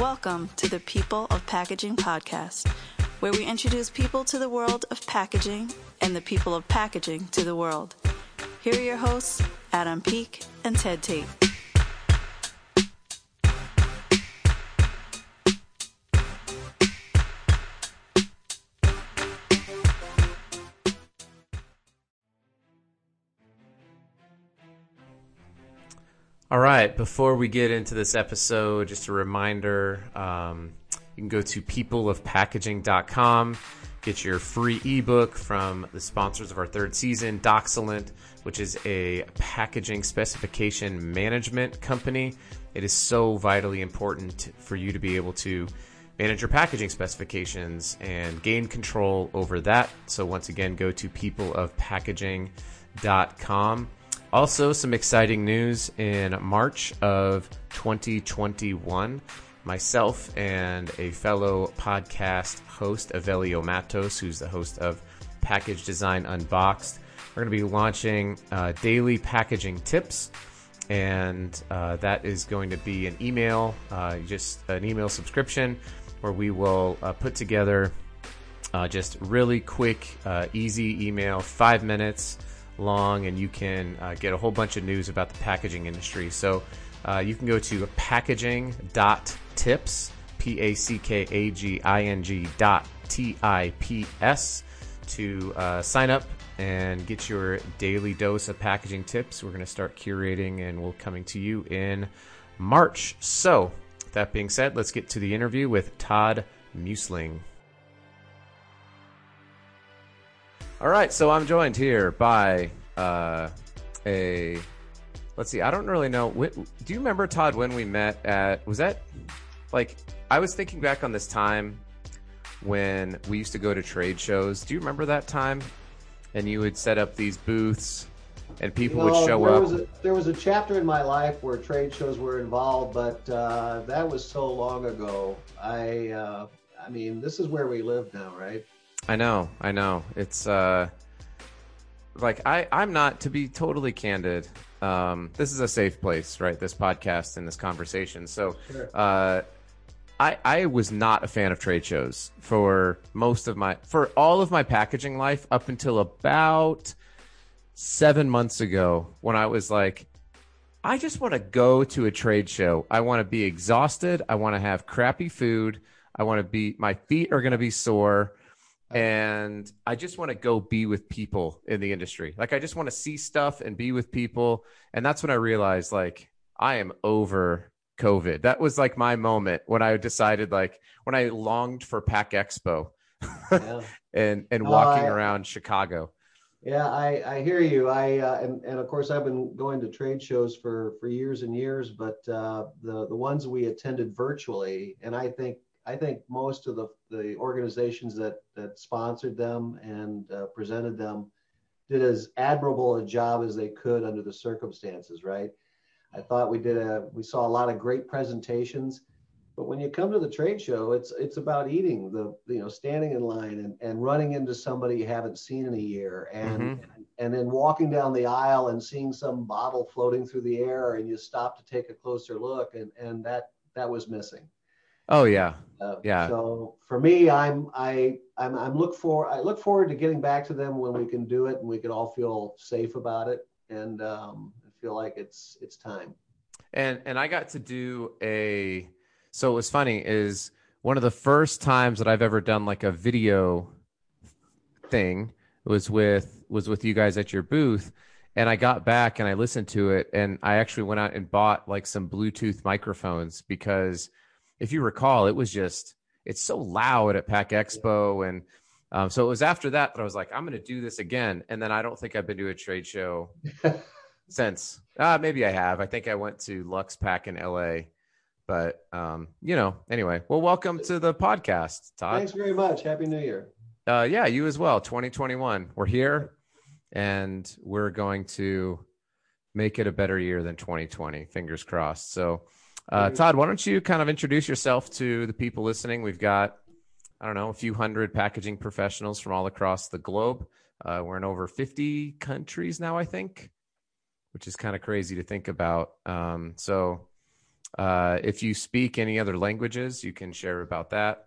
Welcome to the People of Packaging podcast, where we introduce people to the world of packaging and the people of packaging to the world. Here are your hosts, Adam Peak and Ted Tate. All right, before we get into this episode, just a reminder um, you can go to peopleofpackaging.com, get your free ebook from the sponsors of our third season, Doxalent, which is a packaging specification management company. It is so vitally important for you to be able to manage your packaging specifications and gain control over that. So, once again, go to peopleofpackaging.com. Also, some exciting news in March of 2021. Myself and a fellow podcast host, Avelio Matos, who's the host of Package Design Unboxed, we're going to be launching uh, daily packaging tips. And uh, that is going to be an email, uh, just an email subscription where we will uh, put together uh, just really quick, uh, easy email, five minutes long, and you can uh, get a whole bunch of news about the packaging industry. So uh, you can go to packaging.tips, P A C K A G I N G dot T I P S, to uh, sign up and get your daily dose of packaging tips. We're going to start curating and we'll coming to you in March. So, that being said, let's get to the interview with Todd Muesling. All right, so I'm joined here by uh, a. Let's see. I don't really know. Do you remember Todd when we met at? Was that like? I was thinking back on this time when we used to go to trade shows. Do you remember that time? And you would set up these booths, and people you know, would show there up. Was a, there was a chapter in my life where trade shows were involved, but uh, that was so long ago. I, uh, I mean, this is where we live now, right? I know, I know. It's uh like I I'm not to be totally candid. Um this is a safe place, right? This podcast and this conversation. So uh I I was not a fan of trade shows for most of my for all of my packaging life up until about 7 months ago when I was like I just want to go to a trade show. I want to be exhausted. I want to have crappy food. I want to be my feet are going to be sore and I just want to go be with people in the industry. Like I just want to see stuff and be with people. And that's when I realized like I am over COVID. That was like my moment when I decided like when I longed for Pack Expo Yeah. and and walking I- around Chicago. Yeah, I, I hear you. I uh, and, and of course I've been going to trade shows for for years and years, but uh, the the ones we attended virtually, and I think I think most of the the organizations that that sponsored them and uh, presented them did as admirable a job as they could under the circumstances. Right. I thought we did a we saw a lot of great presentations. But when you come to the trade show, it's it's about eating the you know standing in line and, and running into somebody you haven't seen in a year and Mhm. and then walking down the aisle and seeing some bottle floating through the air and you stop to take a closer look and and that that was missing. Oh yeah. Uh, Yeah. So for me, I'm I I'm I'm look for I look forward to getting back to them when we can do it and we can all feel safe about it and um, feel like it's it's time. And and I got to do a so it was funny is one of the first times that I've ever done like a video thing was with was with you guys at your booth and I got back and I listened to it and I actually went out and bought like some Bluetooth microphones because if you recall it was just it's so loud at Pack Expo and um, so it was after that that I was like I'm going to do this again and then I don't think I've been to a trade show since. Uh, maybe I have. I think I went to Luxe Pack in LA. But um, you know, anyway. Well, welcome to the podcast, Todd. Thanks very much. Happy New Year. Uh, yeah, you as well. 2021. We're here and we're going to make it a better year than 2020. Fingers crossed. So uh, Todd, why don't you kind of introduce yourself to the people listening? We've got, I don't know, a few hundred packaging professionals from all across the globe. Uh, we're in over 50 countries now, I think, which is kind of crazy to think about. Um, so Uh, if you speak any other languages, you can share about that.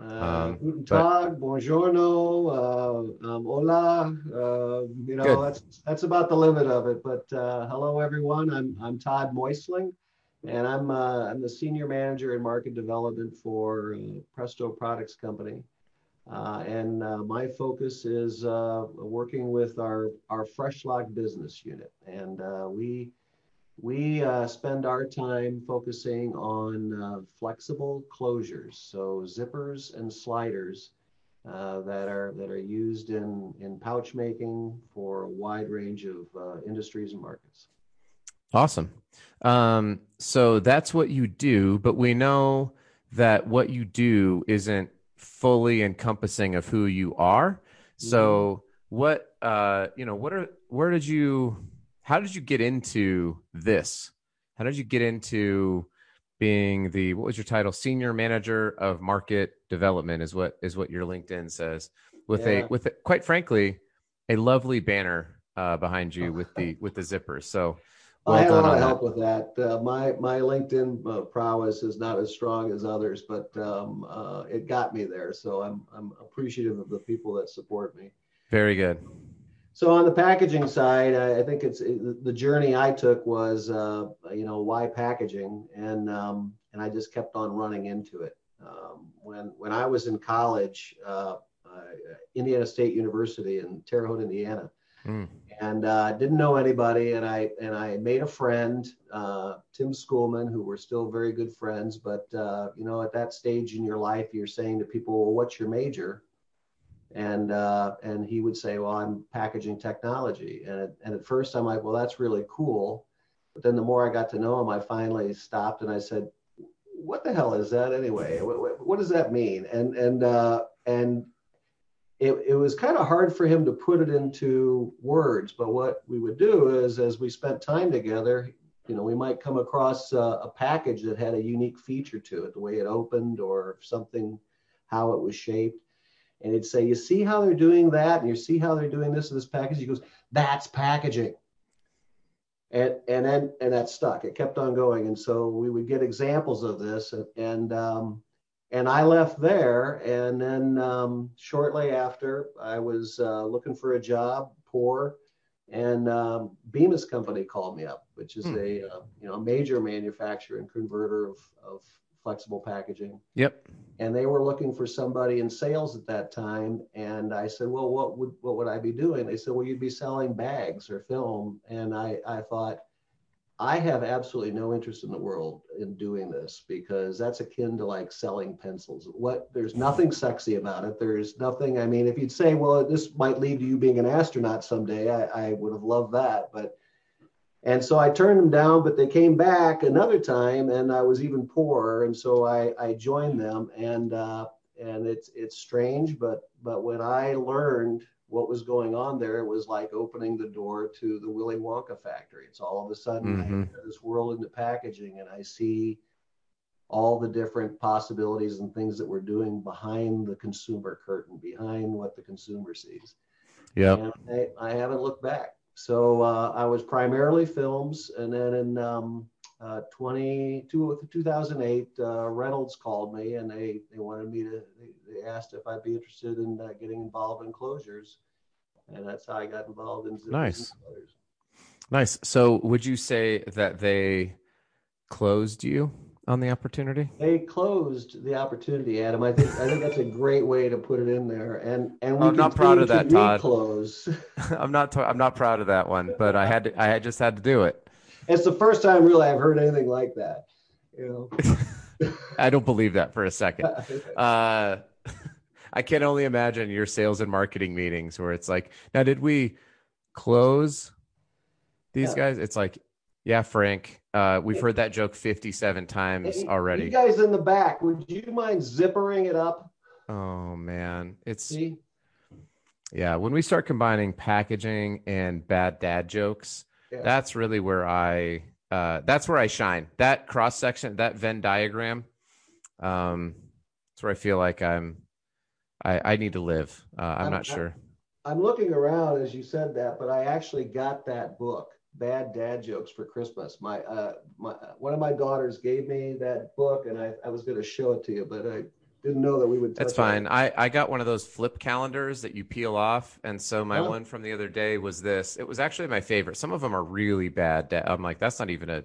Uh, Um, Guten but- Buongiorno, uh, um, Hola. Uh, you know, Good. that's that's about the limit of it. But uh, hello, everyone. I'm I'm Todd Moisling, and I'm uh, I'm the senior manager in market development for uh, Presto Products Company. Uh, and uh, my focus is uh, working with our our Fresh Lock business unit, and uh, we we spend our time focusing on flexible closures, so zippers and sliders that are that are used in in pouch making for a wide range of industries and markets. Awesome. Um, so that's what you do, but we know that what you do isn't fully encompassing of who you are. So what uh you know, what are where did you how did you get into this? How did you get into being the what was your title? Senior manager of market development is what is what your LinkedIn says. With Yeah. a with a, quite frankly, a lovely banner uh behind you with the with the zippers. So well I had a lot of that. help with that. Uh, my my LinkedIn uh, prowess is not as strong as others, but um, uh, it got me there. So I'm I'm appreciative of the people that support me. Very good. So on the packaging side, I, I think it's it, the journey I took was, uh, you know, why packaging, and um, and I just kept on running into it. Um, when when I was in college, uh, uh, Indiana State University in Terre Haute, Indiana, Mm. And uh, didn't know anybody, and I and I made a friend, uh, Tim Schoolman, who we're still very good friends. But uh, you know, at that stage in your life, you're saying to people, "Well, what's your major?" and uh, and he would say, "Well, I'm packaging technology." And at, and at first, I'm like, "Well, that's really cool," but then the more I got to know him, I finally stopped and I said, "What the hell is that anyway? What, what, what does that mean?" And and uh, and it, it was kind of hard for him to put it into words. But what we would do is, as we spent time together, you know, we might come across uh, a package that had a unique feature to it, the way it opened or something, how it was shaped and he'd say, "You see how they're doing that, and you see how they're doing this in this package." He goes, "That's packaging." And and then and that stuck. It kept on going, and so we would get examples of this, and and, um, and I left there, and then um, shortly after, I was uh, looking for a job, poor, and um, Bemis Company called me up, which is Hmm. a uh, you know major manufacturer and converter of of flexible packaging Yep. and they were looking for somebody in sales at that time and i said well what would what would i be doing they said well you'd be selling bags or film and i i thought i have absolutely no interest in the world in doing this because that's akin to like selling pencils. What there's nothing sexy about it. There's nothing i mean if you'd say well this might lead to you being an astronaut someday i, I would have loved that but and so I turned them down, but they came back another time, and I was even poorer, and so I, I joined them, and uh, and it's it's strange, but but when I learned what was going on there, it was like opening the door to the Willy Wonka factory. It's all of a sudden Mhm. enter this world into packaging, and I see all the different possibilities and things that we're doing behind the consumer curtain, behind what the consumer sees Yeah, I, I haven't looked back. So uh, I was primarily films, and then in um, uh, 20, two- 2008, uh, Reynolds called me and they, they wanted me to, they, they asked if I'd be interested in uh, getting involved in closures. And that's how I got involved in Nice. Nice. So would you say that they closed you on the opportunity? They closed the opportunity, Adam. I think I think that's a great way to put it in there. And and we I'm not proud of that, Todd. I'm not. I'm not proud of that one, but I had. To, I had just had to do it. It's the first time really I've heard anything like that. You know, I don't believe that for a second. Uh, I can only imagine your sales and marketing meetings where it's like, now did we close these Yeah. guys? It's like, yeah, Frank. Uh, we've heard that joke 57 times Hey, You already. guys in the back, would you mind zippering it up? Oh man, it's See? yeah. When we start combining packaging and bad dad jokes, Yeah. that's really where I uh, that's where I shine. That cross section, that Venn diagram, um, that's where I feel like I'm. I, I need to live. Uh, I'm I'm- not sure. I'm looking around as you said that, but I actually got that book. bad dad jokes for Christmas. My, uh, my one of my daughters gave me that book, and I, I was going to show it to you, but I didn't know that we would. That's fine. I, I got one of those flip calendars that you peel off, and so my one from the other day was this. It was actually my favorite. Some of them are really bad. I'm like, that's not even a,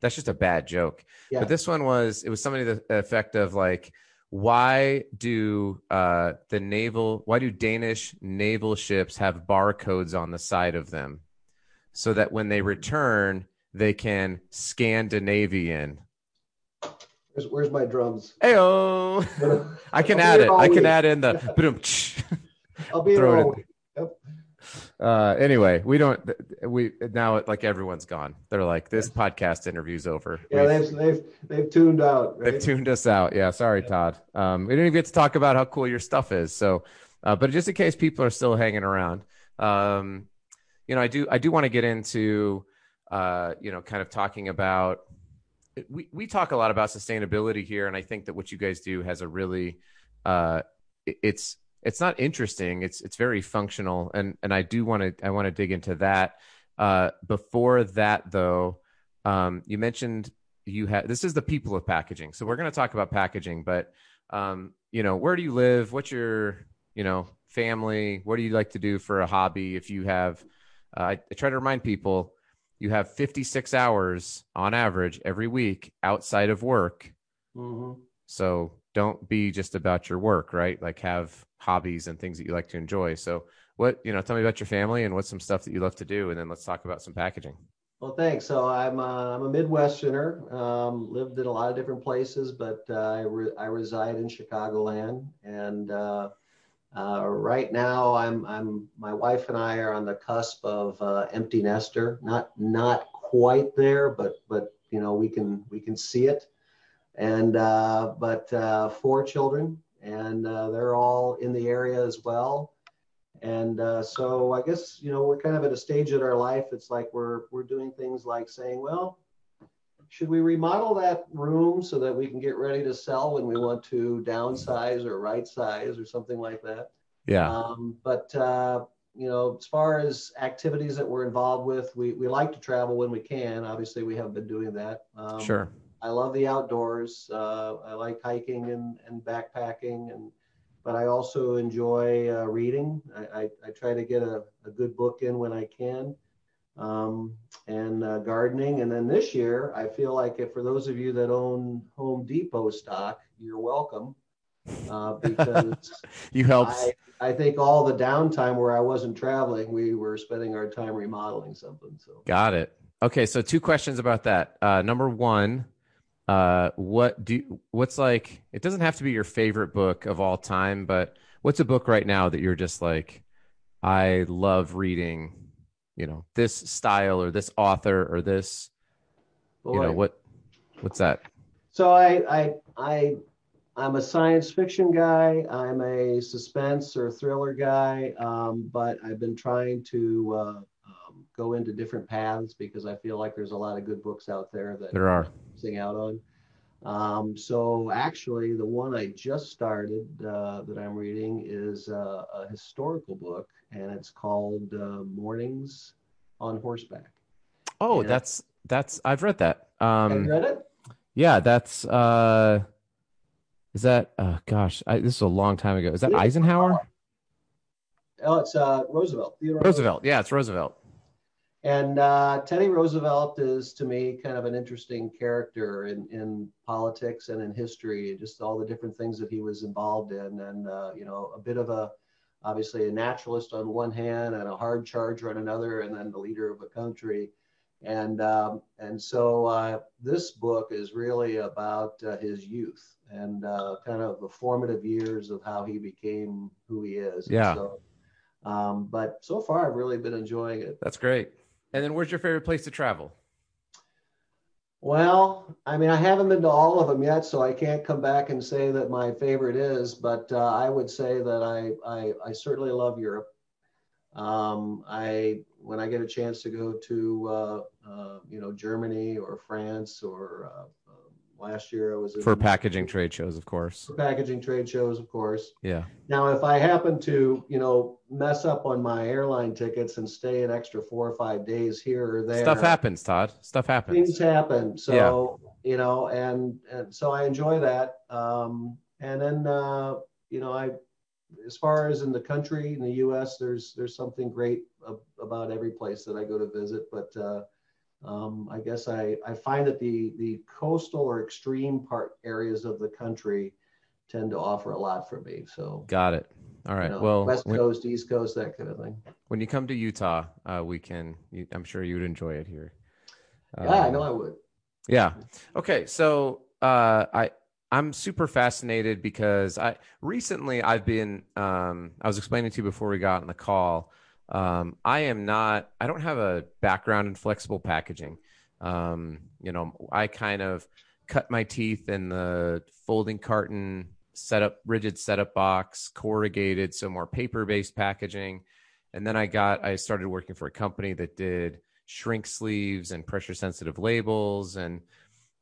that's just a bad joke. Yeah. But this one was, it was something to the effect of like, why do uh, the naval, why do Danish naval ships have barcodes on the side of them, so that when they return, they can Scandinavian Where's, where's my drums? Heyo. I can add it. I can add in the boom. I'll be Throw it Yep. Uh, anyway, we don't. We now like everyone's gone. They're like this podcast interview's over. Yeah, they've, they've they've tuned out. Right? They've tuned us out. Yeah, sorry, Todd. Um, we didn't even get to talk about how cool your stuff is. So, uh, but just in case people are still hanging around, um, you know, I do I do want to get into, uh, you know, kind of talking about we, we talk a lot about sustainability here and i think that what you guys do has a really uh, it's it's not interesting it's it's very functional and and i do want to i want to dig into that. Uh, before that though um, you mentioned you had this is the people of packaging so we're going to talk about packaging but um, you know where do you live? What's your you know family? What do you like to do for a hobby if you have uh, I, I try to remind people you have 56 hours on average every week outside of work. Mm-hmm. So don't be just about your work, right? Like have hobbies and things that you like to enjoy. So what, you know, tell me about your family and what's some stuff that you love to do. And then let's talk about some packaging. Well, thanks. So I'm, uh, I'm a Midwesterner, um, lived in a lot of different places, but uh, I, re- I reside in Chicagoland and, uh, uh, right now, I'm, I'm, my wife and I are on the cusp of uh, empty nester. Not, not quite there, but, but you know, we can, we can see it. And, uh, but uh, four children, and uh, they're all in the area as well. And uh, so I guess you know we're kind of at a stage in our life. It's like we're we're doing things like saying, well, should we remodel that room so that we can get ready to sell when we want to downsize or right size or something like that? Yeah. Um, but uh, you know, as far as activities that we're involved with, we we like to travel when we can. Obviously, we haven't been doing that. Um, sure. I love the outdoors. Uh, I like hiking and, and backpacking, and but I also enjoy uh, reading. I, I, I, try to get a, a good book in when I can um, and uh, gardening. And then this year, I feel like if for those of you that own Home Depot stock, you're welcome uh, because you helped. I, I, think all the downtime where I wasn't traveling, we were spending our time remodeling something. So got it. Okay, so two questions about that. Uh, number one, uh, what do what's like? It doesn't have to be your favorite book of all time, but what's a book right now that you're just like, I love reading you know this style or this author or this Boy. you know what what's that? So I, I i i'm a science fiction guy. I'm a suspense or thriller guy. Um, but i've been trying to uh, um, go into different paths because i feel like there's a lot of good books out there that there are. sing out on. Um, so actually, the one I just started uh, that I'm reading is uh, a historical book, and it's called uh, Mornings on Horseback. Oh, and that's that's I've read that. Um, read it? Yeah, that's uh, is that? Uh, gosh, I, this is a long time ago. Is that Eisenhower? Oh, it's uh, Roosevelt. Theodore Roosevelt. Yeah, it's Roosevelt. And uh, Teddy Roosevelt is to me kind of an interesting character in, in politics and in history, and just all the different things that he was involved in, and uh, you know, a bit of a obviously a naturalist on one hand and a hard charger on another, and then the leader of a country. And um, and so uh, this book is really about uh, his youth and uh, kind of the formative years of how he became who he is. Yeah. So, um, but so far, I've really been enjoying it. That's great. And then where's your favorite place to travel? Well, I mean, I haven't been to all of them yet, so I can't come back and say that my favorite is, but uh, I would say that I, I, I certainly love Europe. Um, I when I get a chance to go to uh, uh, you know Germany or France or uh, last year I was in, for packaging trade shows, of course. for packaging trade shows, of course. Yeah. Now, if I happen to, you know, mess up on my airline tickets and stay an extra four or five days here or there, Stuff happens, Todd. Stuff happens. things happen. So, you know, and, and so I enjoy that. Um, and then, uh, you know, I, as far as in the country, in the U.S., there's there's something great ab- about every place that I go to visit. But uh, um, I guess I, I find that the the coastal or extreme part areas of the country tend to offer a lot for me. So, Got it. All right. you know, well, West when, Coast, East Coast, that kind of thing. when you come to Utah, uh, we can. You, I'm sure you would enjoy it here. Yeah, I Um, know I would. Yeah. Okay. So uh, I I'm super fascinated because I recently I've been um, I was explaining to you before we got on the call. Um, I am not. I don't have a background in flexible packaging. Um, you know, I kind of cut my teeth in the folding carton setup, rigid setup box, corrugated, so more paper based packaging. And then I got I started working for a company that did shrink sleeves and pressure sensitive labels and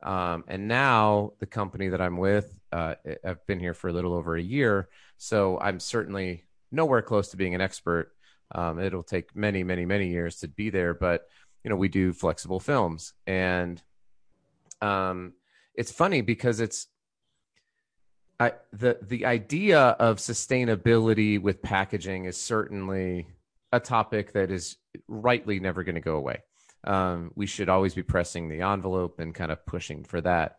um, and now the company that I'm with, uh, I've been here for a little over a year, so I'm certainly nowhere close to being an expert. Um, it'll take many, many, many years to be there, but you know we do flexible films, and um, it's funny because it's I, the the idea of sustainability with packaging is certainly a topic that is rightly never going to go away. Um, we should always be pressing the envelope and kind of pushing for that.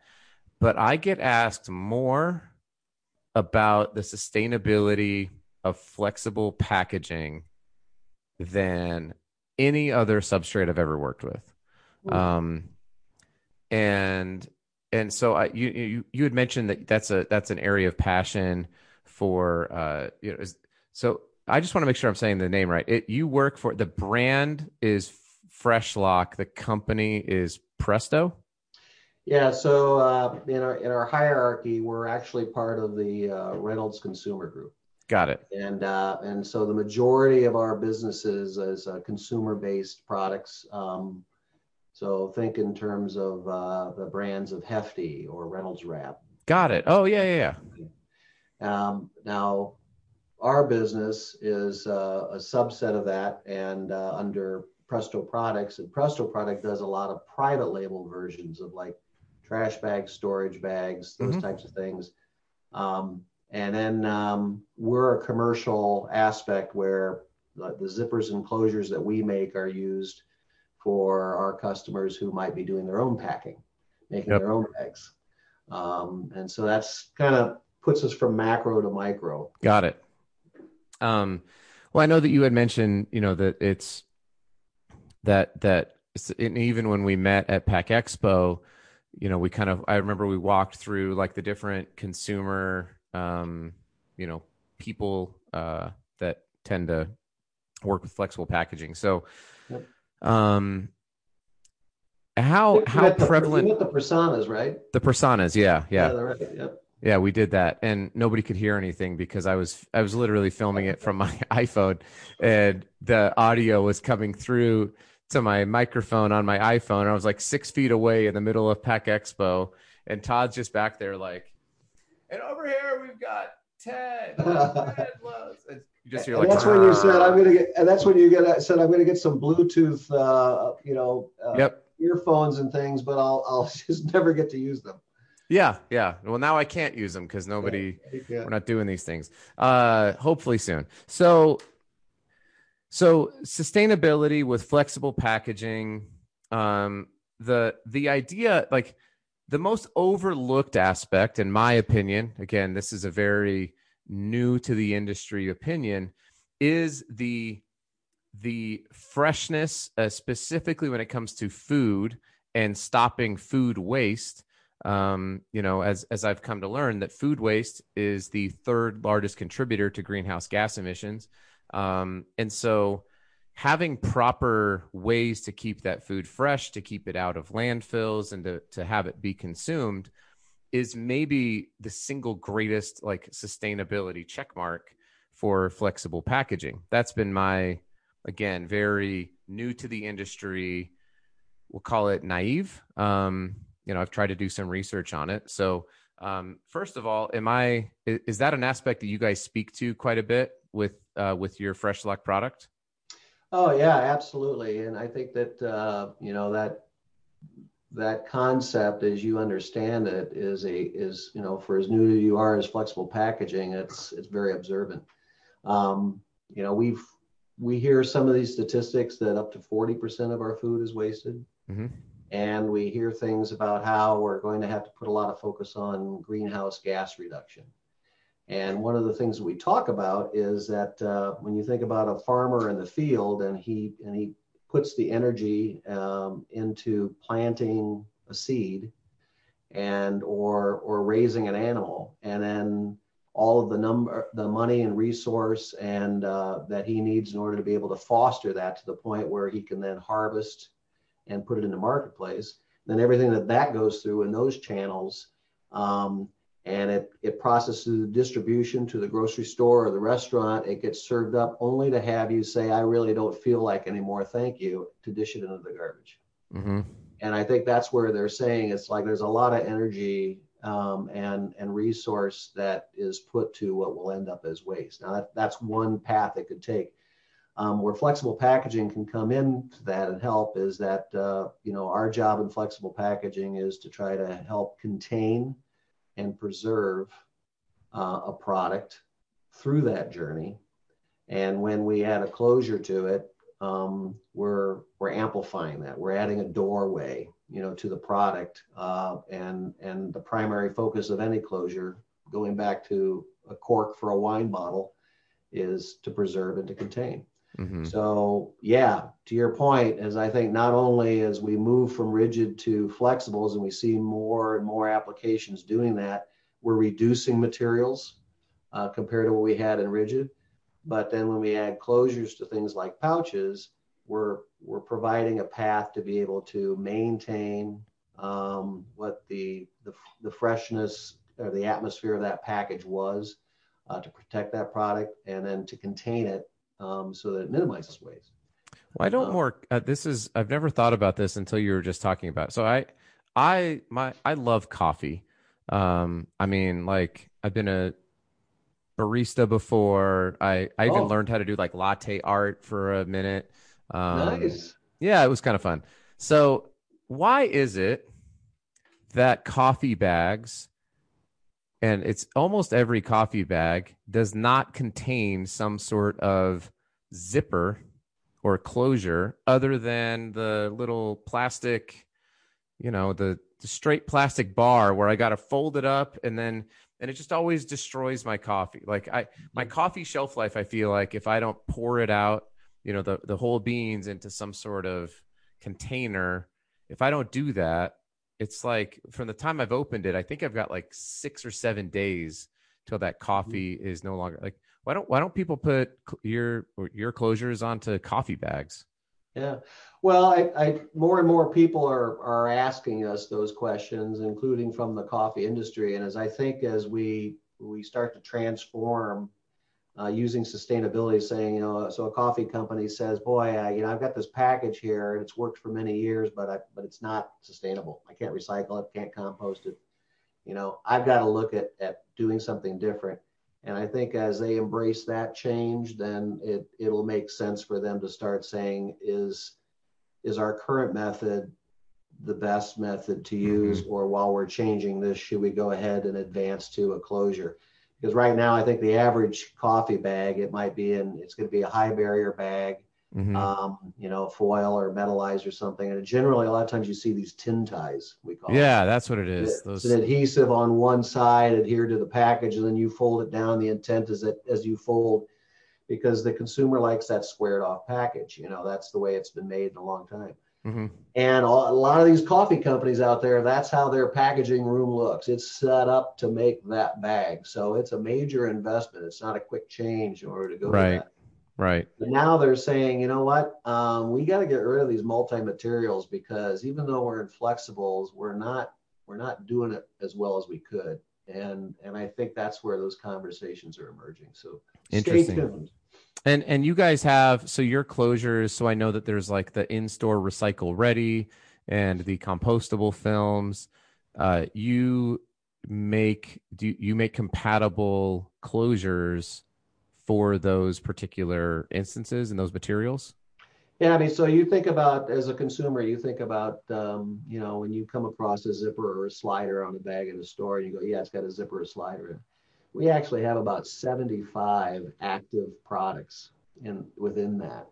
But I get asked more about the sustainability of flexible packaging than any other substrate I've ever worked with. Um, and and so I, you you you had mentioned that that's a that's an area of passion for uh you know is, so I just want to make sure I'm saying the name right. It you work for the brand is Fresh Lock, the company is Presto. Yeah, so uh, in our in our hierarchy, we're actually part of the uh, Reynolds Consumer Group, Got it. and uh, and so the majority of our businesses is uh, consumer-based products. Um, so think in terms of uh, the brands of Hefty or Reynolds Wrap. Got it. Oh yeah, yeah, yeah. Um, now, our business is uh, a subset of that, and uh, under Presto Products, and Presto Product does a lot of private label versions of like trash bags, storage bags, those Mhm. types of things. Um, and then um, we're a commercial aspect where the, the zippers and closures that we make are used for our customers who might be doing their own packing, making Yep. their own bags. Um, and so that's kind of puts us from macro to micro. Got it. Um, well, I know that you had mentioned, you know, that it's that that it's- and even when we met at Pack Expo, you know, we kind of I remember we walked through like the different consumer, um, you know, people uh, that tend to work with flexible packaging. So, um, how how the- prevalent You the personas, right? the personas? Yeah, yeah. they're right. Yep. Yeah, we did that, and nobody could hear anything because I was I was literally filming it from my iPhone, and the audio was coming through to my microphone on my iPhone. I was like six feet away in the middle of Pack Expo, and Todd's just back there like, and over here we've got Ted. Ted loves. You just hear like that's when you said I'm gonna get. And that's when you get said I'm gonna get some Bluetooth, uh, you know, uh, Yep. earphones and things, but I'll I'll just never get to use them. Yeah, yeah. Well, now I can't use them because nobody. Yeah. we're not doing these things uh hopefully soon so so sustainability with flexible packaging um the the idea like the most overlooked aspect in my opinion again this is a very new to the industry opinion is the the freshness uh, specifically when it comes to food and stopping food waste. Um, you know, as as I've come to learn that food waste is the third largest contributor to greenhouse gas emissions, um, and so having proper ways to keep that food fresh, to keep it out of landfills, and to to have it be consumed is maybe the single greatest like sustainability check mark for flexible packaging. That's been my again very new to the industry. We'll call it naive. Um, you know, I've tried to do some research on it. So, um, first of all, am I is, that an aspect that you guys speak to quite a bit with uh, with your Fresh Lock product? Oh yeah, absolutely. And I think that uh, you know that that concept, as you understand it, is a is you know for as new as you are as flexible packaging, it's it's very observant. Um, you know, we've we hear some of these statistics that up to 40% of our food is wasted. Mm-hmm. And we hear things about how we're going to have to put a lot of focus on greenhouse gas reduction. And one of the things we talk about is that uh, when you think about a farmer in the field and he and he puts the energy um, into planting a seed and or or raising an animal, and then all of the number, the money and resource, and uh, that he needs in order to be able to foster that to the point where he can then harvest and put it in the marketplace. Then everything that that goes through in those channels, um, and it it processes the distribution to the grocery store or the restaurant. It gets served up only to have you say, "I really don't feel like anymore. Thank you," to dish it into the garbage. Mm-hmm. And I think that's where they're saying it's like there's a lot of energy um, and and resource that is put to what will end up as waste. Now that, that's one path it could take. Um, where flexible packaging can come into that and help is that uh, you know our job in flexible packaging is to try to help contain and preserve uh, a product through that journey. And when we add a closure to it, um, we're we're amplifying that. We're adding a doorway you know, to the product. Uh, and and the primary focus of any closure, going back to a cork for a wine bottle, is to preserve and to contain. Mm-hmm. So yeah, to your point, as I think not only as we move from rigid to flexibles and we see more and more applications doing that, we're reducing materials uh, compared to what we had in rigid. But then when we add closures to things like pouches, we're we're providing a path to be able to maintain um, what the, the, the freshness or the atmosphere of that package was uh, to protect that product and then to contain it um, so that it minimizes waste. I don't um, more. Uh, this is I've never thought about this until you were just talking about. It. So I, I my I love coffee. Um, I mean, like I've been a barista before. I I even oh. learned how to do like latte art for a minute. Um, nice. Yeah, it was kind of fun. So, why is it that coffee bags, and it's almost every coffee bag, does not contain some sort of zipper or closure other than the little plastic, you know, the, the straight plastic bar where I got to fold it up and then and it just always destroys my coffee. Like I my mm. coffee shelf life I feel like if I don't pour it out you know the the whole beans into some sort of container if i don't do that it's like from the time i've opened it i think i've got like six or seven days till that coffee mm-hmm. is no longer like why don't why don't people put your your closures onto coffee bags? Yeah. Well I, I more and more people are are asking us those questions including from the coffee industry. And as i think as we we start to transform uh, using sustainability, saying, you know, so a coffee company says, boy, I, you know, I've got this package here and it's worked for many years, but I, but it's not sustainable. I can't recycle it, can't compost it. You know, I've got to look at, at doing something different. And I think as they embrace that change, then it, it'll make sense for them to start saying, is, is our current method the best method to use? Mm-hmm. Or while we're changing this, should we go ahead and advance to a closure? Because right now I think the average coffee bag it might be in it's going to be a high barrier bag, mm-hmm. um, you know, foil or metallized or something. And generally, a lot of times you see these tin ties. We call yeah, them. that's what it is. Those... It's an adhesive on one side adhered to the package, and then you fold it down. The intent is that as you fold, because the consumer likes that squared off package. You know, that's the way it's been made in a long time. Mm-hmm. And a lot of these coffee companies out there, that's how their packaging room looks. It's set up to make that bag. So it's a major investment. It's not a quick change in order to go right. to. Right. But now they're saying, you know what? Um, we got to get rid of these multi materials because even though we're in flexibles, we're not we're not doing it as well as we could. And and I think that's where those conversations are emerging. So stay tuned. And and you guys have so your closures. So I know that there's like the in-store recycle ready, and the compostable films. Uh, you make do you, make compatible closures for those particular instances and those materials? Yeah, I mean, so you think about as a consumer, you think about, um, you know, when you come across a zipper or a slider on a bag in a store, and you go, yeah, it's got a zipper or a slider in. We actually have about 75 active products in within that,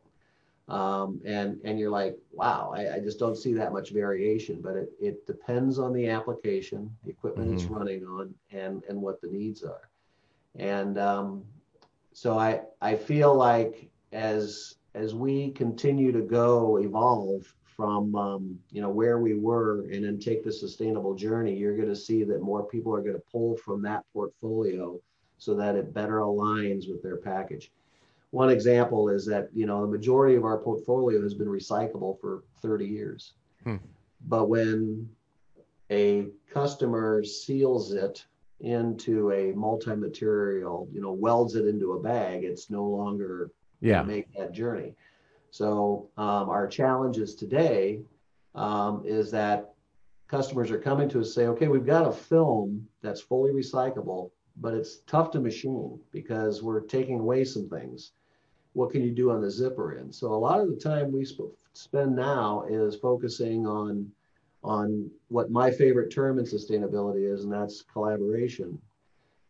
um, and and you're like, wow, I, I, just don't see that much variation. But it it depends on the application, the equipment mm-hmm. it's running on, and and what the needs are, and um, so I I feel like as as we continue to go evolve from um, you know where we were and then take the sustainable journey you're going to see that more people are going to pull from that portfolio so that it better aligns with their package one example is that you know the majority of our portfolio has been recyclable for 30 years hmm. but when a customer seals it into a multi-material you know welds it into a bag it's no longer yeah. make that journey. So um, our challenges today um, is that customers are coming to us say, okay, we've got a film that's fully recyclable, but it's tough to machine because we're taking away some things. What can you do on the zipper end? So a lot of the time we sp- spend now is focusing on on what my favorite term in sustainability is, and that's collaboration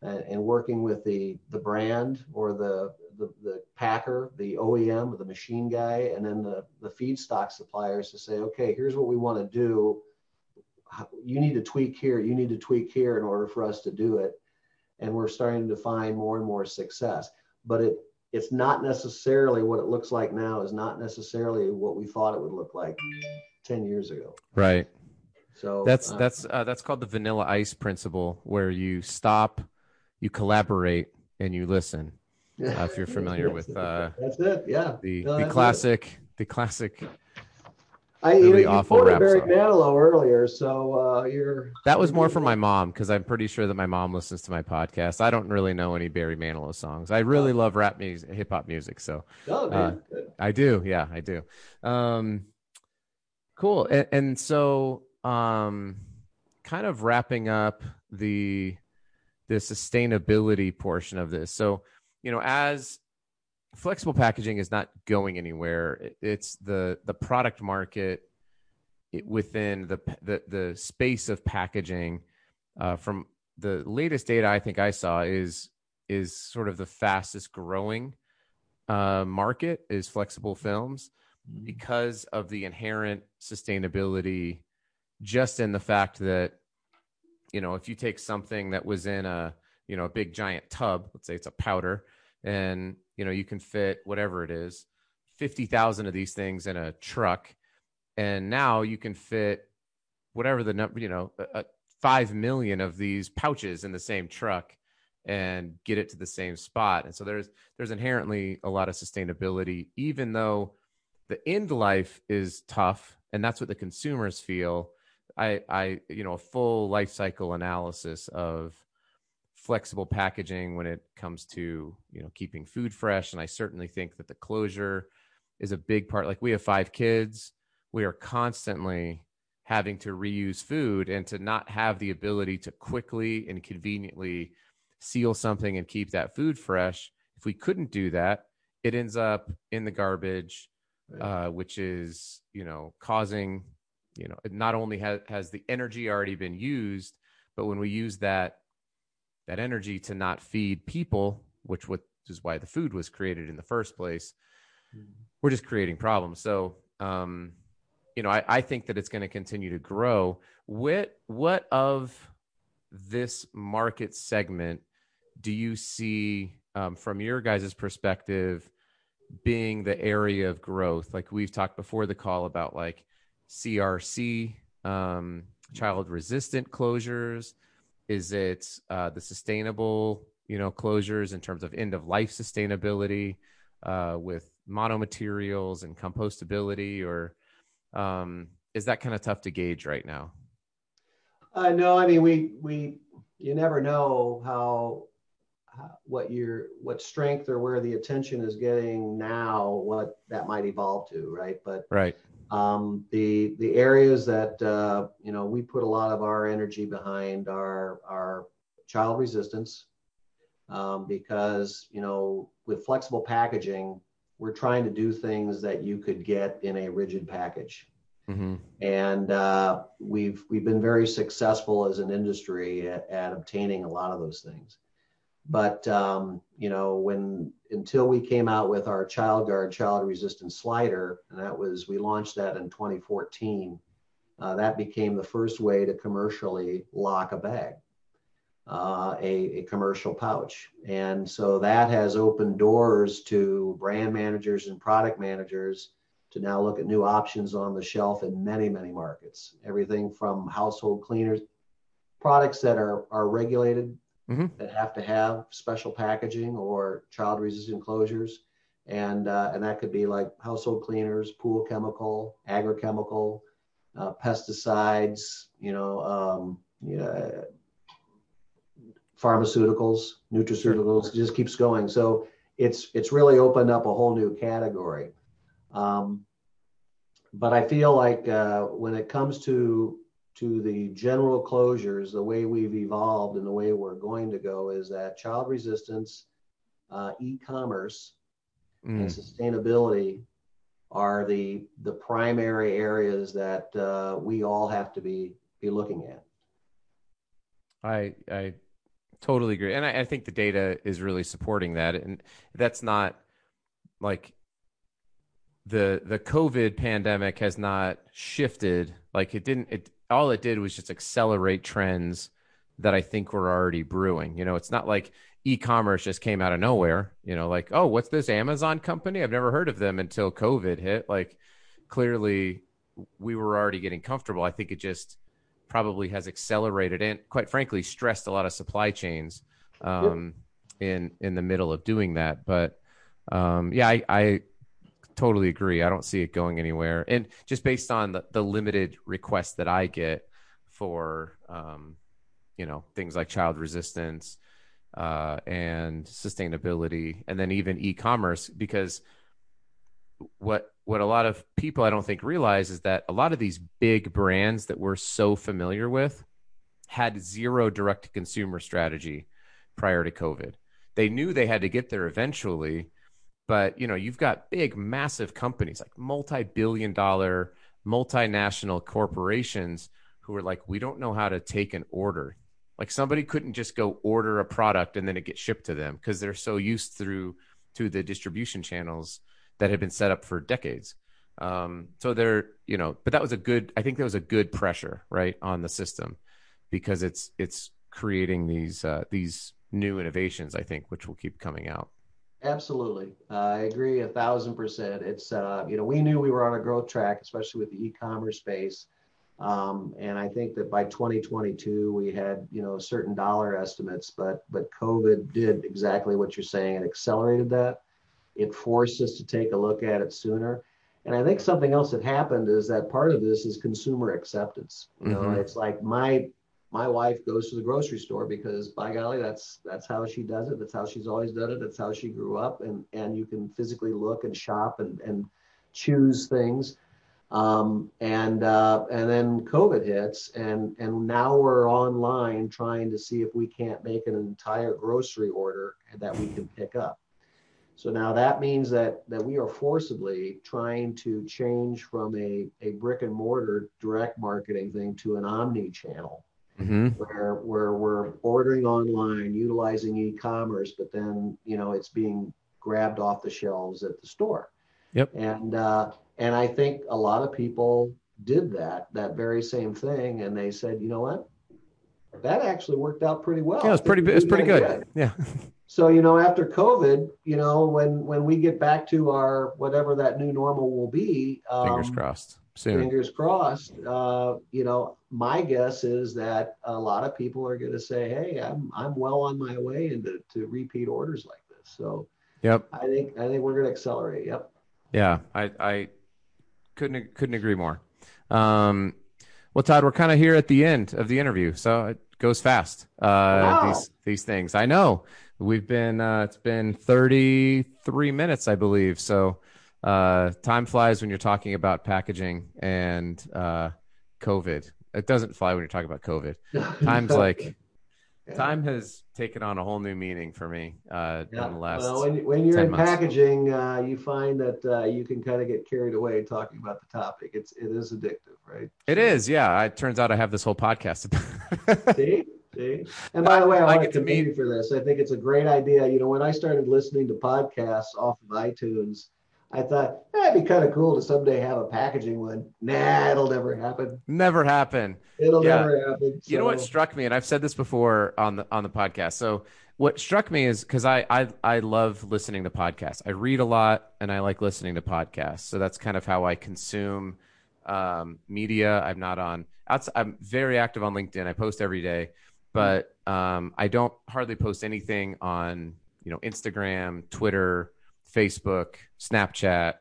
and, and working with the the brand or the the, the packer, the OEM, the machine guy, and then the, the feedstock suppliers to say, okay, here's what we want to do. You need to tweak here, you need to tweak here in order for us to do it. And we're starting to find more and more success. But it it's not necessarily what it looks like now is not necessarily what we thought it would look like 10 years ago. Right. So that's uh, that's uh, that's called the Vanilla Ice principle where you stop, you collaborate and you listen uh, if you're familiar with uh, that's it yeah the no, the classic it. the classic I really you, awful quoted Barry. Manilow earlier, so uh, you're. That was more for my mom because I'm pretty sure that my mom listens to my podcast. I don't really know any Barry Manilow songs. I really oh. love rap music, hip hop music. So, oh, uh, I do. Yeah, I do. Um, cool. And, and so, um, kind of wrapping up the the sustainability portion of this. So, you know, as flexible packaging is not going anywhere, it's the the product market within the the, the space of packaging. Uh, from the latest data I think I saw is is sort of the fastest growing uh, market is flexible films mm-hmm. because of the inherent sustainability just in the fact that you know if you take something that was in a you know a big giant tub let's say it's a powder and you know you can fit whatever it is 50,000 of these things in a truck and now you can fit whatever the number you know uh, 5 million of these pouches in the same truck and get it to the same spot. And so there's there's inherently a lot of sustainability even though the end life is tough and that's what the consumers feel. I i you know a full life cycle analysis of flexible packaging when it comes to you know keeping food fresh and i certainly think that the closure is a big part. Like we have five kids. We are constantly having to reuse food and to not have the ability to quickly and conveniently seal something and keep that food fresh. If we couldn't do that it ends up in the garbage uh, which is you know causing you know it not only has, has the energy already been used but when we use that that energy to not feed people, which what is why the food was created in the first place. Mm-hmm. We're just creating problems. So, um, you know, I, I think that it's going to continue to grow. What what of this market segment do you see um, from your guys' perspective being the area of growth? Like we've talked before the call about like CRC, um, child resistant closures. Is it uh, the sustainable, you know, closures in terms of end of life sustainability uh, with monomaterials and compostability, or um, is that kind of tough to gauge right now? Uh, no, I mean we we you never know how, how what your what strength or where the attention is getting now, what that might evolve to, right? But right Um, the the areas that uh, you know we put a lot of our energy behind are are child resistance, um, because you know with flexible packaging, we're trying to do things that you could get in a rigid package. Mm-hmm. And uh, we've we've been very successful as an industry at, at obtaining a lot of those things. But um, you know, when until we came out with our Child Guard child resistant slider, and that was we launched that in 2014. Uh, that became the first way to commercially lock a bag, uh, a, a commercial pouch, and so that has opened doors to brand managers and product managers to now look at new options on the shelf in many, many markets. Everything from household cleaners, products that are, are regulated, mm-hmm. that have to have special packaging or child resistant closures. And, uh, and that could be like household cleaners, pool chemical, agrochemical, uh, pesticides, you know, um, yeah, pharmaceuticals, nutraceuticals, just keeps going. So it's it's really opened up a whole new category. Um, but I feel like uh, when it comes to to the general closures, the way we've evolved and the way we're going to go is that child resistance, uh, e-commerce, mm. and sustainability are the the primary areas that uh, we all have to be be looking at. I I totally agree, and I, I think the data is really supporting that, and that's not like the the COVID pandemic has not shifted. Like it didn't. It all it did was just accelerate trends that I think were already brewing. You know, it's not like e-commerce just came out of nowhere. You know, like oh, what's this Amazon company? I've never heard of them until COVID hit. Like clearly, we were already getting comfortable. I think it just probably has accelerated and, quite frankly, stressed a lot of supply chains um, yep. in in the middle of doing that. But um, yeah, I, I totally agree. I don't see it going anywhere. And just based on the, the limited requests that I get for, um, you know, things like child resistance uh, and sustainability, and then even e-commerce, because what what a lot of people I don't think realize is that a lot of these big brands that we're so familiar with had zero direct to consumer strategy prior to COVID. They knew they had to get there eventually, but you know you've got big massive companies like multi-billion dollar multinational corporations who are like we don't know how to take an order. Like somebody couldn't just go order a product and then it gets shipped to them because they're so used through to the distribution channels that had been set up for decades. Um, so they're you know but that was a good i think that was a good pressure right on the system because it's it's creating these uh, these new innovations i think which will keep coming out Absolutely. Uh, I agree a thousand percent. It's, uh, you know, we knew we were on a growth track, especially with the e-commerce space. Um, and I think that by 2022, we had, you know, certain dollar estimates, but, but COVID did exactly what you're saying. It accelerated that. It forced us to take a look at it sooner. And I think something else that happened is that part of this is consumer acceptance. You know, mm-hmm. it's like my my wife goes to the grocery store because by golly that's that's how she does it. That's how she's always done it. That's how she grew up. And and you can physically look and shop and and choose things. Um, and uh, and then covid hits and and now we're online trying to see if we can't make an entire grocery order that we can pick up. So now that means that that we are forcibly trying to change from a, a brick and mortar direct marketing thing to an omni channel mm-hmm. where where we're ordering online, utilizing e-commerce, but then you know it's being grabbed off the shelves at the store. Yep. And uh, and I think a lot of people did that that very same thing, and they said, you know what, that actually worked out pretty well. Yeah, it's pretty. It's pretty good. good. Yeah. So you know, after COVID, you know, when when we get back to our whatever that new normal will be, um, fingers crossed soon. Fingers crossed. Uh, you know, my guess is that a lot of people are going to say, "Hey, I'm I'm well on my way into to repeat orders like this." So, yep. I think I think we're going to accelerate. Yep. Yeah, I I couldn't couldn't agree more. Um, well, Todd, we're kind of here at the end of the interview, so it goes fast. Uh, wow. These these things, I know. We've been uh, it's been 33 minutes, I believe. So Uh, time flies when you're talking about packaging and uh, COVID. It doesn't fly when you're talking about COVID. Time's like Yeah. time has taken on a whole new meaning for me uh, Yeah. in the last. well, when, when you're 10 in months. packaging, uh, you find that uh, you can kind of get carried away talking about the topic. It's it is addictive, right? it is, yeah. It turns out I have this whole podcast. See, see. And by the way, I, I want to get to continue meet- for this. I think it's a great idea. You know, when I started listening to podcasts off of iTunes, I thought eh, it'd be kind of cool to someday have a packaging one. Nah, it'll never happen. Never happen. It'll Yeah. never happen. You know what struck me, and I've said this before on the on the podcast. So what struck me is because I, I I love listening to podcasts. I read a lot, and I like listening to podcasts. So that's kind of how I consume um, media. I'm not on. Outside, I'm very active on LinkedIn. I post every day, but um, I don't hardly post anything on you know Instagram, Twitter, Facebook, Snapchat.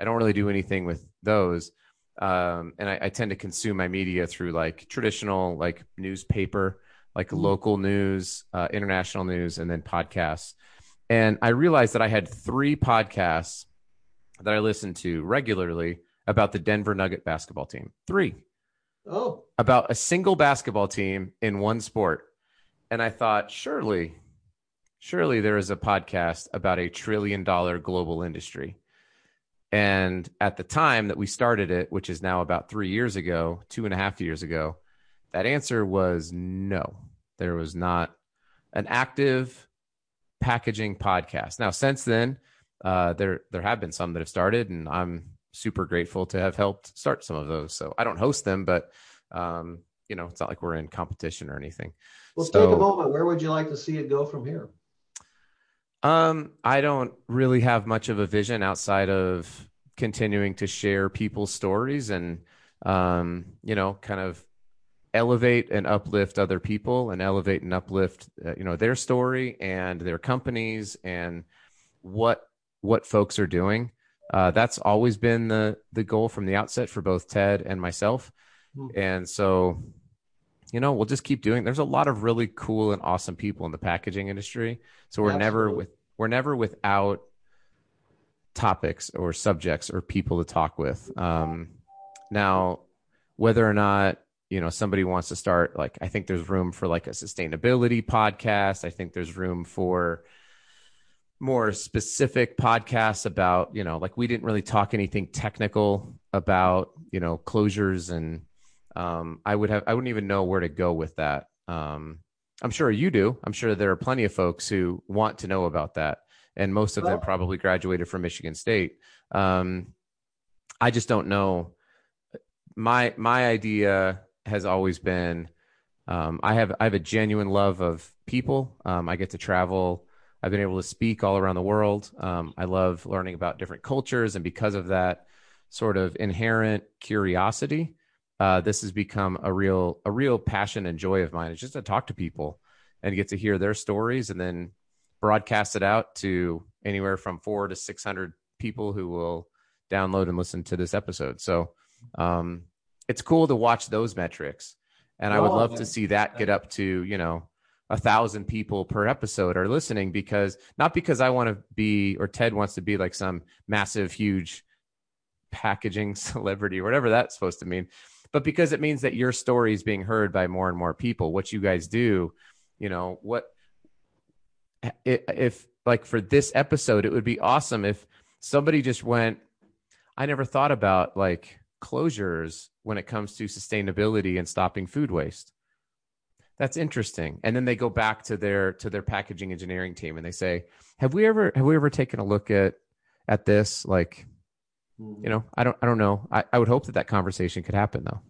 I don't really do anything with those. Um, and I, I tend to consume my media through like traditional like newspaper like Mhm. local news uh, international news and then podcasts. And i realized that i had three podcasts that i listened to regularly about the denver nugget basketball team. Three. Oh, about a single basketball team in one sport. And i thought surely surely there is a podcast about a trillion dollar global industry. And at the time that we started it which is now about three years ago two and a half years ago that answer was no. There was not an active packaging podcast. Now since then uh, there there have been some that have started and i'm super grateful to have helped start some of those. So i don't host them but um, you know it's not like we're in competition or anything. Well, So- take a moment. Where would you like to see it go from here? Um, I don't really have much of a vision outside of continuing to share people's stories and, um, you know, kind of elevate and uplift other people and elevate and uplift, uh, you know, their story and their companies and what what folks are doing. Uh, that's always been the the goal from the outset for both Ted and myself, Hmm. and so. You know, we'll just keep doing. There's a lot of really cool and awesome people in the packaging industry. So we're never with we're never without topics or subjects or people to talk with. Um, now, whether or not you know somebody wants to start, like I think there's room for like a sustainability podcast. I think there's room for more specific podcasts about you know like we didn't really talk anything technical about you know closures and um, I would have I wouldn't even know where to go with that. Um, I'm sure you do. I'm sure there are plenty of folks who want to know about that, and most of them probably graduated from Michigan State. Um, I just don't know. My my idea has always been um, I have I have a genuine love of people. Um, I get to travel. I've been able to speak all around the world. Um, I love learning about different cultures, and because of that sort of inherent curiosity, uh, this has become a real a real passion and joy of mine. It's just to talk to people and get to hear their stories, and then broadcast it out to anywhere from four to six hundred people who will download and listen to this episode. So um, it's cool to watch those metrics, and I would Oh, love yeah. to see that get up to you know a thousand people per episode are listening because not because I want to be or Ted wants to be like some massive huge packaging celebrity or whatever that's supposed to mean but because it means that your story is being heard by more and more people what you guys do you know what if like for this episode it would be awesome if somebody just went i never thought about like closures when it comes to sustainability and stopping food waste. That's interesting. And then they go back to their to their packaging engineering team and they say have we ever have we ever taken a look at at this? Like you know i don't i don't know i, I would hope that that conversation could happen though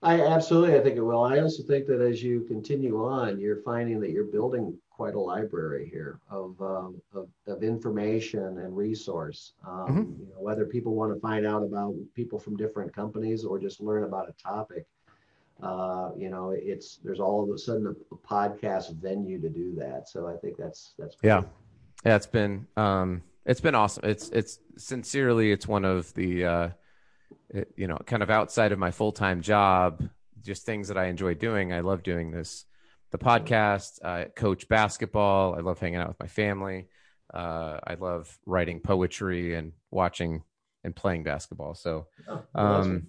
I absolutely, I think it will. I also think that as you continue on, you're finding that you're building quite a library here of um, of, of information and resource. Um, You know, whether people want to find out about people from different companies or just learn about a topic, uh, you know, it's there's all of a sudden a, a podcast venue to do that. So I think that's that's Yeah. yeah it's been um it's been awesome it's it's sincerely it's one of the uh it, you know kind of outside of my full-time job just things that i enjoy doing i love doing this the podcast i coach basketball i love hanging out with my family uh i love writing poetry and watching and playing basketball. So Oh, Um.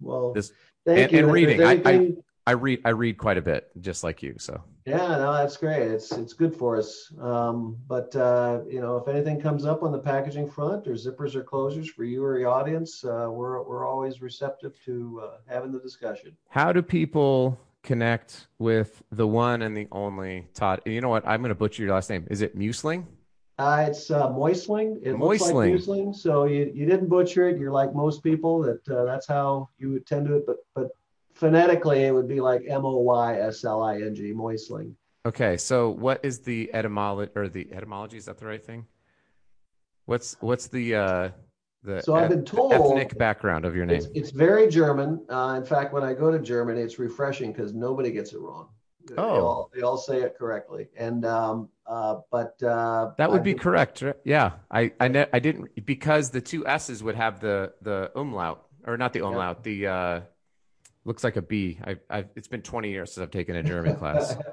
Well, this- thank and- you. and reading. I- I- I read I read quite a bit, just like you. So Yeah, no, that's great. It's it's good for us. Um, but uh, you know, if anything comes up on the packaging front or zippers or closures for you or your audience, uh, we're we're always receptive to uh, having the discussion. how do people connect with the one and the only Todd? You know what? I'm going to butcher your last name. Is it Musling? Uh, it's uh, moistling. It looks like muesling. So you, you didn't butcher it. You're like most people that uh, that's how you would tend to it. But but phonetically, it would be like M O Y S L I N G, moistling. Okay, so what is the etymology or the etymology? Is that the right thing? What's what's the uh the So I've been told ethnic background of your name? It's, it's very German. Uh, in fact, when I go to Germany, it's refreshing because nobody gets it wrong. They Oh. all, they all say it correctly. And um, uh, but uh, That would I've be correct. right? Yeah, I I, ne- I didn't because the two S's would have the the umlaut or not the umlaut. The uh, looks like a B. I I've it's been 20 years since I've taken a German class.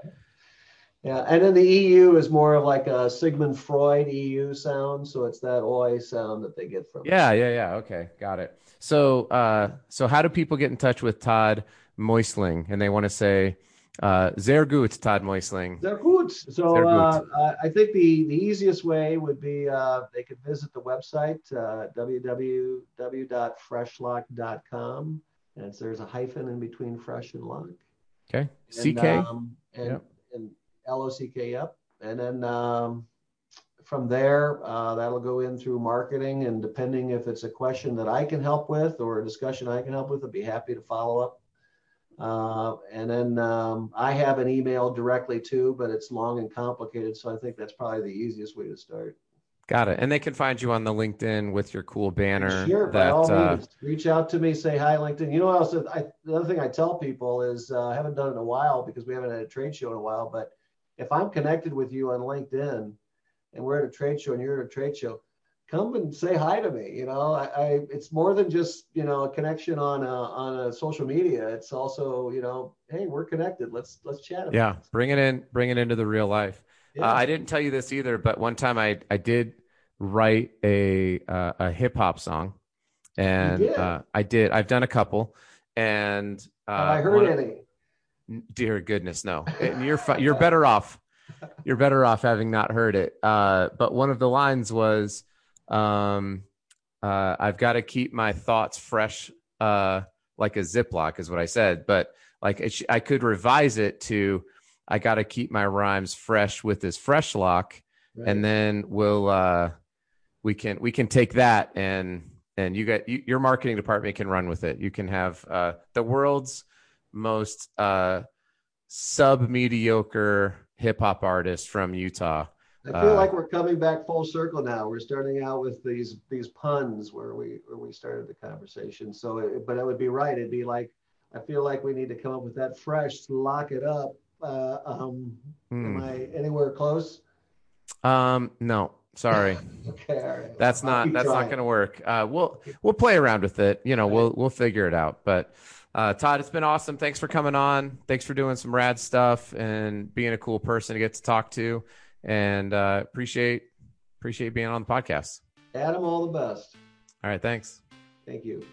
Yeah, and then the EU is more of like a Sigmund Freud EU sound, so it's that oi sound that they get from. it. Yeah, yeah, yeah. Okay, got it. So uh, so how do people get in touch with Todd Moisling and they want to say uh, sehr gut, Todd Moisling? They're. So They're good. uh, uh, I think the, the easiest way would be uh, they could visit the website uh, www.freshlock.com, and it's, there's a hyphen in between fresh and lock. Okay, And, CK. um, and, Yep. and L O C K, yep. And then um, from there, uh, that'll go in through marketing. And depending if it's a question that I can help with or a discussion I can help with, I'd be happy to follow up. Uh, and then um, I have an email directly too, but it's long and complicated. So I think that's probably the easiest way to start. Got it. And they can find you on the LinkedIn with your cool banner. Sure, by all uh, means, reach out to me, say hi, LinkedIn. You know else? I, the other thing I tell people is uh, I haven't done it in a while because we haven't had a trade show in a while. But if I'm connected with you on LinkedIn and we're at a trade show and you're at a trade show, come and say hi to me. You know, I, I it's more than just you know a connection on a, on a social media. It's also you know, hey, we're connected. Let's let's chat. About yeah, this. bring it in, bring it into the real life. Yeah. Uh, I didn't tell you this either, but one time I I did write a uh, a hip hop song, and? Uh, I did. I've done a couple, and uh, Have I heard of- any? Dear goodness, no. And you're you're better off. You're better off having not heard it. Uh, but one of the lines was, um, uh, "I've got to keep my thoughts fresh, uh, like a Ziploc," is what I said. But like it sh- I could revise it to, "I got to keep my rhymes fresh with this fresh lock," Right. and then we'll uh, we can we can take that and and you got you, your marketing department can run with it. You can have uh, the world's most uh, sub mediocre hip hop artist from Utah. I feel Uh, like we're coming back full circle now. We're starting out with these these puns where we where we started the conversation. So, it, but it would be right. It'd be like I feel like we need to come up with that fresh, lock it up. Uh, um, Hmm. Am I anywhere close? Um, no, sorry, Okay, right. that's not that's not going to work. Uh, we'll we'll play around with it. You know, we'll we'll figure it out. But uh, Todd, it's been awesome. Thanks for coming on. Thanks for doing some rad stuff and being a cool person to get to talk to. And uh, appreciate appreciate being on the podcast. Adam, all the best. All right, thanks. Thank you.